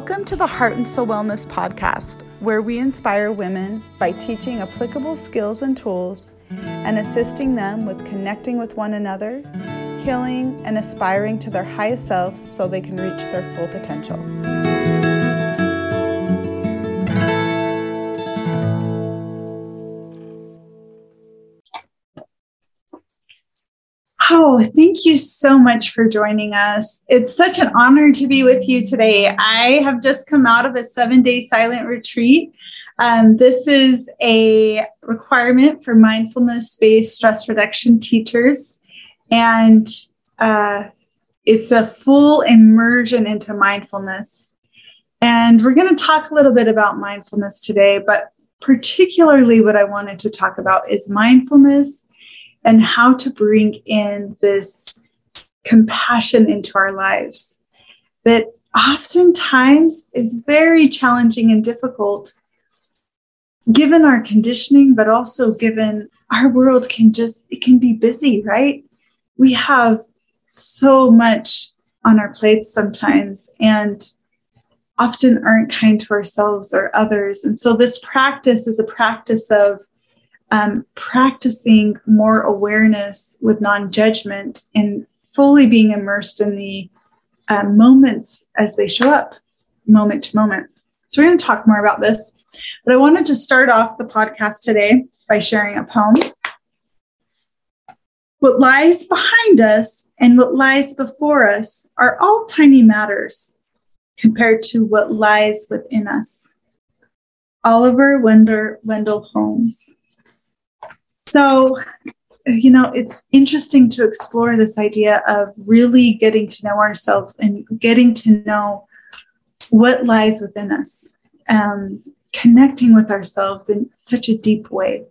Welcome to the Heart and Soul Wellness Podcast, where we inspire women by teaching applicable skills and tools and assisting them with connecting with one another, healing, and aspiring to their highest selves so they can reach their full potential. Oh, thank you so much for joining us. It's such an honor to be with you today. I have just come out of a seven day silent retreat. Um, this is a requirement for mindfulness based stress reduction teachers. And uh, it's a full immersion into mindfulness. And we're going to talk a little bit about mindfulness today, but particularly what I wanted to talk about is mindfulness and how to bring in this compassion into our lives that oftentimes is very challenging and difficult given our conditioning but also given our world can just it can be busy right? We have so much on our plates sometimes and often aren't kind to ourselves or others. And so this practice is a practice of um, practicing more awareness with non judgment and fully being immersed in the uh, moments as they show up, moment to moment. So, we're going to talk more about this, but I wanted to start off the podcast today by sharing a poem. What lies behind us and what lies before us are all tiny matters compared to what lies within us. Oliver Wendell Holmes. So, you know, it's interesting to explore this idea of really getting to know ourselves and getting to know what lies within us, um, connecting with ourselves in such a deep way.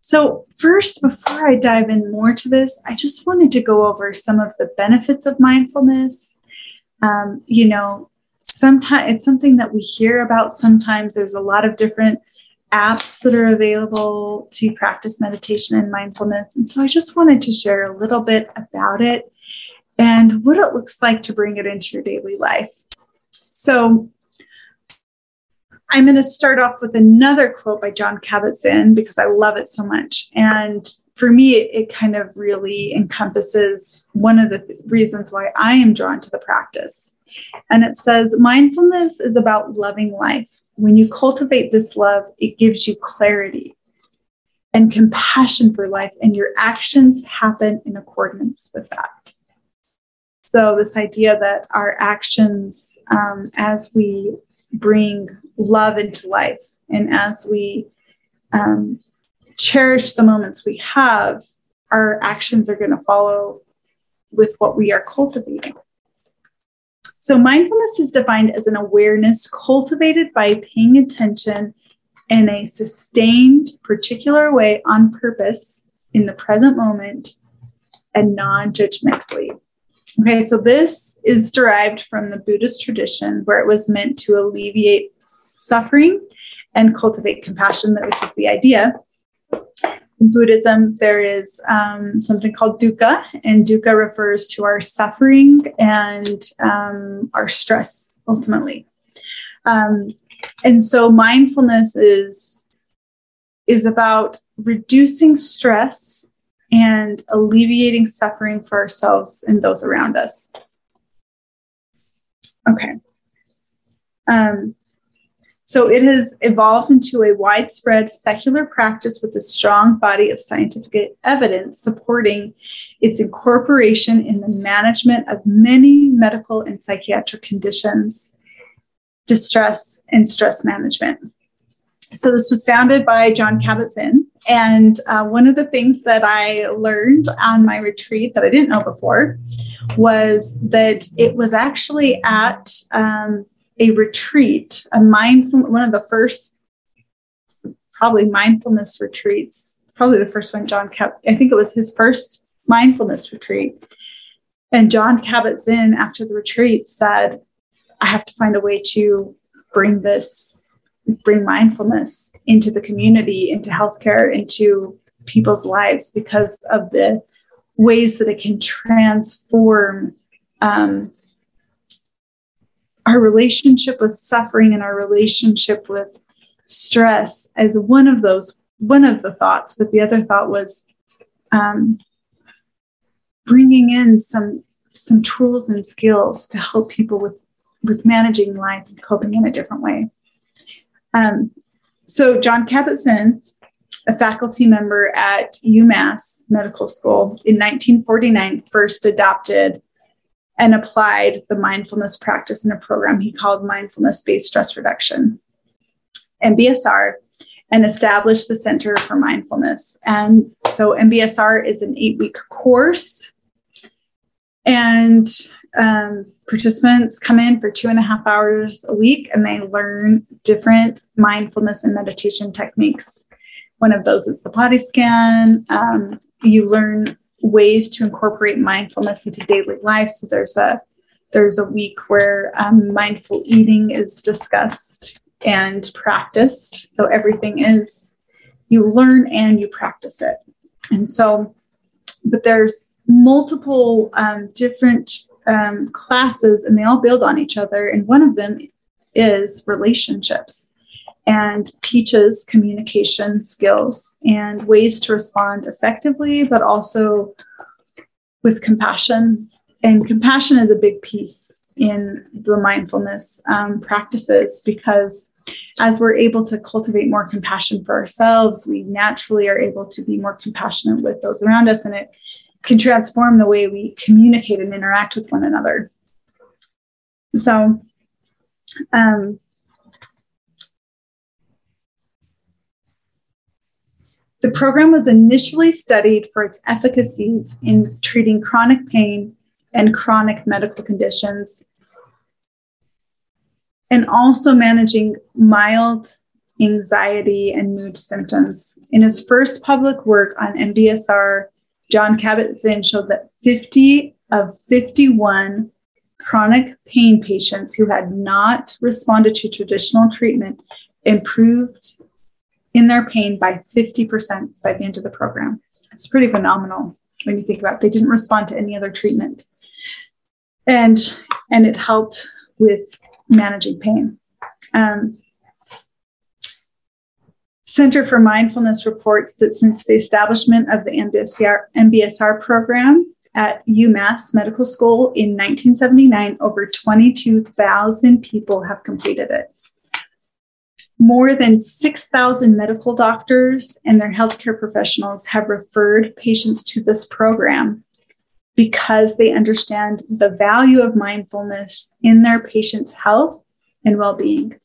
So, first, before I dive in more to this, I just wanted to go over some of the benefits of mindfulness. Um, you know, sometimes it's something that we hear about sometimes. There's a lot of different apps that are available to practice meditation and mindfulness. And so I just wanted to share a little bit about it and what it looks like to bring it into your daily life. So I'm going to start off with another quote by Jon Kabat-Zinn because I love it so much. And for me, it kind of really encompasses one of the reasons why I am drawn to the practice. And it says, mindfulness is about loving life when you cultivate this love, it gives you clarity and compassion for life, and your actions happen in accordance with that. So, this idea that our actions, um, as we bring love into life and as we um, cherish the moments we have, our actions are going to follow with what we are cultivating. So, mindfulness is defined as an awareness cultivated by paying attention in a sustained, particular way on purpose in the present moment and non judgmentally. Okay, so this is derived from the Buddhist tradition where it was meant to alleviate suffering and cultivate compassion, which is the idea. In Buddhism, there is um, something called dukkha, and dukkha refers to our suffering and um, our stress ultimately. Um, and so mindfulness is is about reducing stress and alleviating suffering for ourselves and those around us. Okay. Um, so it has evolved into a widespread secular practice with a strong body of scientific evidence supporting its incorporation in the management of many medical and psychiatric conditions, distress, and stress management. So this was founded by Jon Kabat-Zinn. And uh, one of the things that I learned on my retreat that I didn't know before was that it was actually at um, a retreat, a mindful, one of the first, probably mindfulness retreats, probably the first one Jon Kabat. I think it was his first mindfulness retreat. And Jon Kabat-Zinn, after the retreat, said, I have to find a way to bring this, bring mindfulness into the community, into healthcare, into people's lives because of the ways that it can transform um, our relationship with suffering and our relationship with stress as one of those one of the thoughts but the other thought was um, bringing in some some tools and skills to help people with with managing life and coping in a different way. Um, so jon kabat-zinn a faculty member at umass medical school in 1949 first adopted and applied the mindfulness practice in a program he called mindfulness based stress reduction mbsr and established the Center for Mindfulness. And so MBSR is an eight week course, and um, participants come in for two and a half hours a week and they learn different mindfulness and meditation techniques. One of those is the body scan. Um, you learn ways to incorporate mindfulness into daily life. So there's a there's a week where um, mindful eating is discussed and practiced. So everything is you learn and you practice it. And so, but there's multiple um, different um, classes and they all build on each other. And one of them is relationships and teaches communication skills and ways to respond effectively, but also with compassion. And compassion is a big piece in the mindfulness um, practices because as we're able to cultivate more compassion for ourselves, we naturally are able to be more compassionate with those around us, and it can transform the way we communicate and interact with one another. So, um, the program was initially studied for its efficacy in treating chronic pain and chronic medical conditions and also managing mild anxiety and mood symptoms. In his first public work on MBSR, Jon Kabat-Zinn showed that 50 of 51 chronic pain patients who had not responded to traditional treatment improved in their pain by 50% by the end of the program. It's pretty phenomenal when you think about it. They didn't respond to any other treatment. And and it helped with managing pain. Um, Center for Mindfulness reports that since the establishment of the MBSR, MBSR program at UMass Medical School in 1979, over 22,000 people have completed it. More than 6,000 medical doctors and their healthcare professionals have referred patients to this program because they understand the value of mindfulness in their patient's health and well being.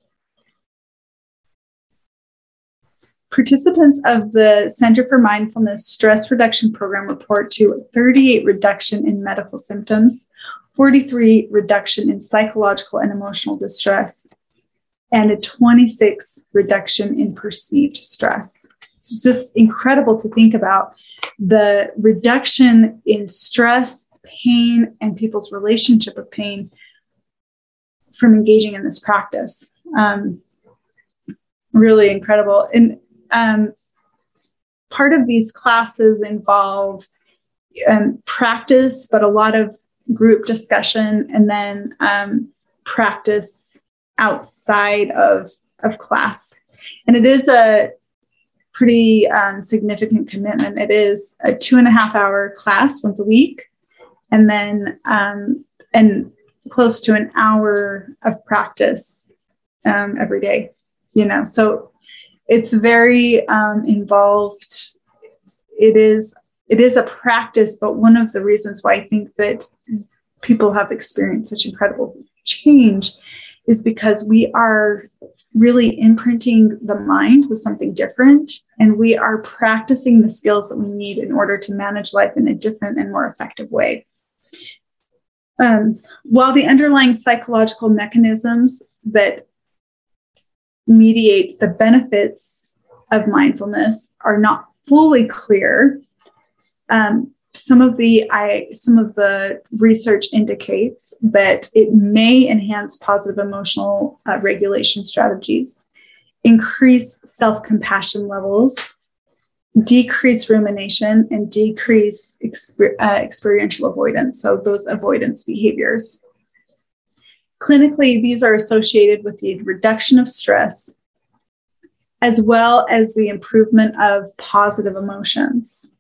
Participants of the Center for Mindfulness Stress Reduction Program report to 38 reduction in medical symptoms, 43 reduction in psychological and emotional distress, and a 26 reduction in perceived stress. It's just incredible to think about the reduction in stress, pain, and people's relationship with pain from engaging in this practice. Um, really incredible. And um, part of these classes involve um, practice, but a lot of group discussion, and then um, practice outside of, of class. And it is a pretty um, significant commitment. It is a two and a half hour class once a week, and then um, and close to an hour of practice um, every day. You know, so it's very um, involved. It is it is a practice, but one of the reasons why I think that people have experienced such incredible change is because we are really imprinting the mind with something different. And we are practicing the skills that we need in order to manage life in a different and more effective way. Um, while the underlying psychological mechanisms that mediate the benefits of mindfulness are not fully clear, um, some of the I some of the research indicates that it may enhance positive emotional uh, regulation strategies, increase self-compassion levels, decrease rumination, and decrease exper- uh, experiential avoidance. So those avoidance behaviors. Clinically, these are associated with the reduction of stress as well as the improvement of positive emotions.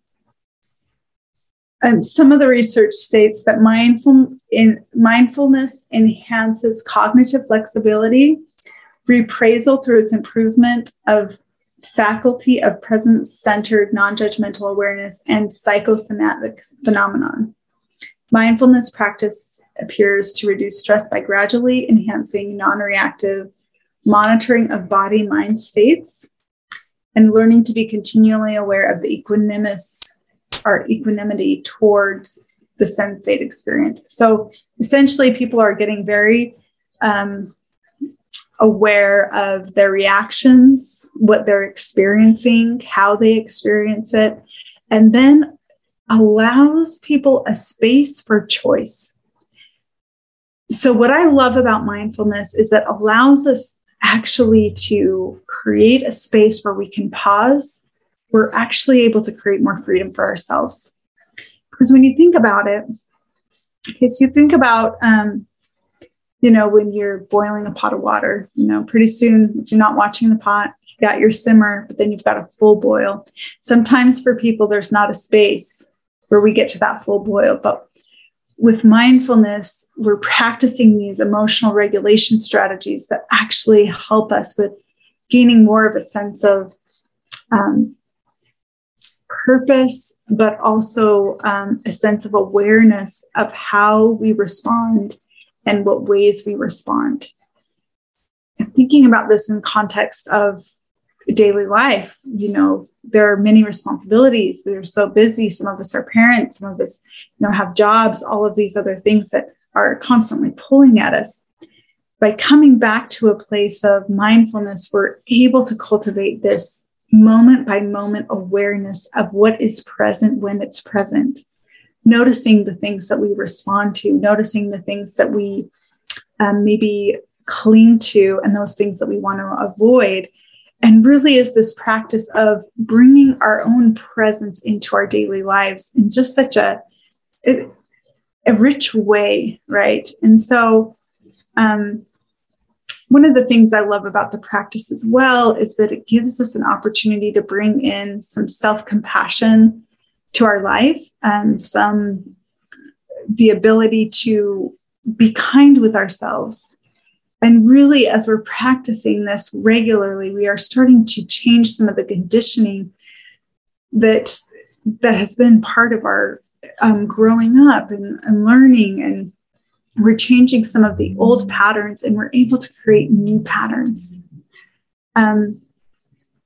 And some of the research states that mindful in, mindfulness enhances cognitive flexibility, reappraisal through its improvement of faculty of presence centered non judgmental awareness, and psychosomatic phenomenon. Mindfulness practice appears to reduce stress by gradually enhancing non reactive monitoring of body mind states and learning to be continually aware of the equanimous or equanimity towards the sensate experience. So essentially, people are getting very um, aware of their reactions, what they're experiencing, how they experience it, and then allows people a space for choice. So, what I love about mindfulness is that allows us actually to create a space where we can pause. We're actually able to create more freedom for ourselves. Because when you think about it, it's you think about um, you know, when you're boiling a pot of water, you know, pretty soon, if you're not watching the pot, you got your simmer, but then you've got a full boil. Sometimes for people, there's not a space where we get to that full boil. But with mindfulness, we're practicing these emotional regulation strategies that actually help us with gaining more of a sense of um, purpose, but also um, a sense of awareness of how we respond and what ways we respond. Thinking about this in context of daily life, you know, there are many responsibilities. We are so busy. Some of us are parents, some of us, you know, have jobs, all of these other things that are constantly pulling at us. By coming back to a place of mindfulness, we're able to cultivate this moment by moment awareness of what is present when it's present noticing the things that we respond to, noticing the things that we um, maybe cling to, and those things that we want to avoid. And really is this practice of bringing our own presence into our daily lives in just such a, a rich way, right? And so, um, one of the things I love about the practice as well is that it gives us an opportunity to bring in some self compassion to our life, and some the ability to be kind with ourselves. And really, as we're practicing this regularly, we are starting to change some of the conditioning that that has been part of our um, growing up and, and learning and we're changing some of the old patterns and we're able to create new patterns. Um,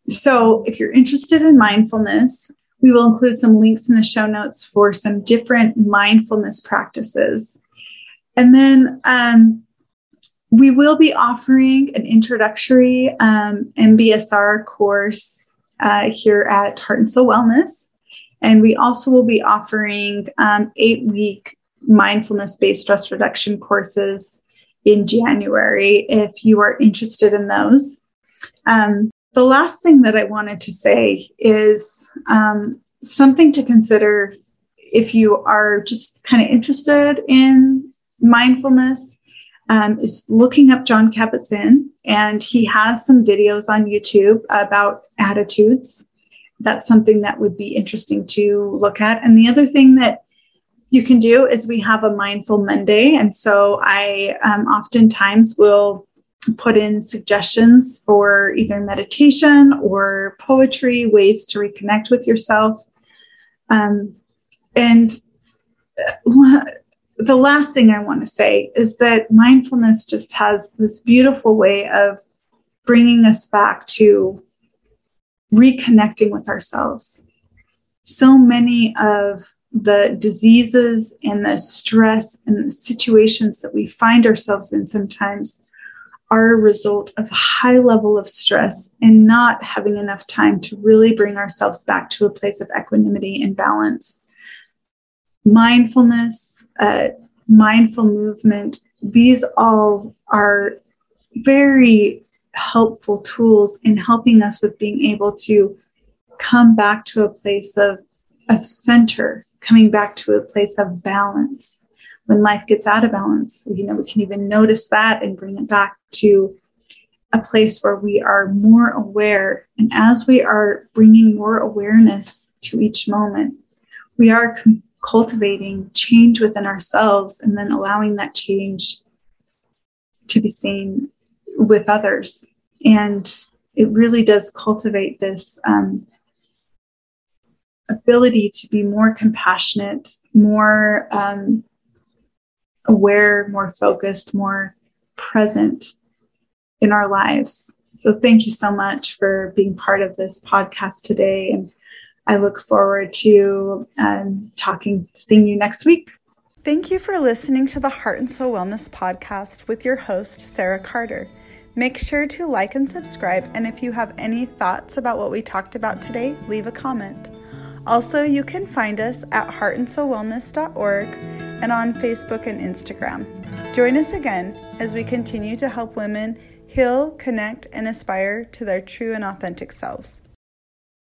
so, if you're interested in mindfulness, we will include some links in the show notes for some different mindfulness practices. And then um, we will be offering an introductory um, MBSR course uh, here at Heart and Soul Wellness. And we also will be offering um, eight week mindfulness based stress reduction courses in January if you are interested in those. Um, the last thing that I wanted to say is um, something to consider if you are just kind of interested in mindfulness. Um, is looking up Jon Kabat-Zinn, and he has some videos on YouTube about attitudes. That's something that would be interesting to look at. And the other thing that you can do is we have a mindful Monday, and so I um, oftentimes will put in suggestions for either meditation or poetry, ways to reconnect with yourself. Um, and uh, the last thing I want to say is that mindfulness just has this beautiful way of bringing us back to reconnecting with ourselves. So many of the diseases and the stress and the situations that we find ourselves in sometimes are a result of a high level of stress and not having enough time to really bring ourselves back to a place of equanimity and balance. Mindfulness, uh, mindful movement, these all are very helpful tools in helping us with being able to come back to a place of, of center, coming back to a place of balance when life gets out of balance. You know, we can even notice that and bring it back to a place where we are more aware. And as we are bringing more awareness to each moment, we are cultivating change within ourselves and then allowing that change to be seen with others. And it really does cultivate this um, ability to be more compassionate, more um, aware, more focused, more present in our lives. So, thank you so much for being part of this podcast today. And I look forward to um, talking, seeing you next week. Thank you for listening to the Heart and Soul Wellness podcast with your host, Sarah Carter. Make sure to like and subscribe, and if you have any thoughts about what we talked about today, leave a comment. Also, you can find us at heartandsoulwellness.org and on Facebook and Instagram. Join us again as we continue to help women heal, connect, and aspire to their true and authentic selves.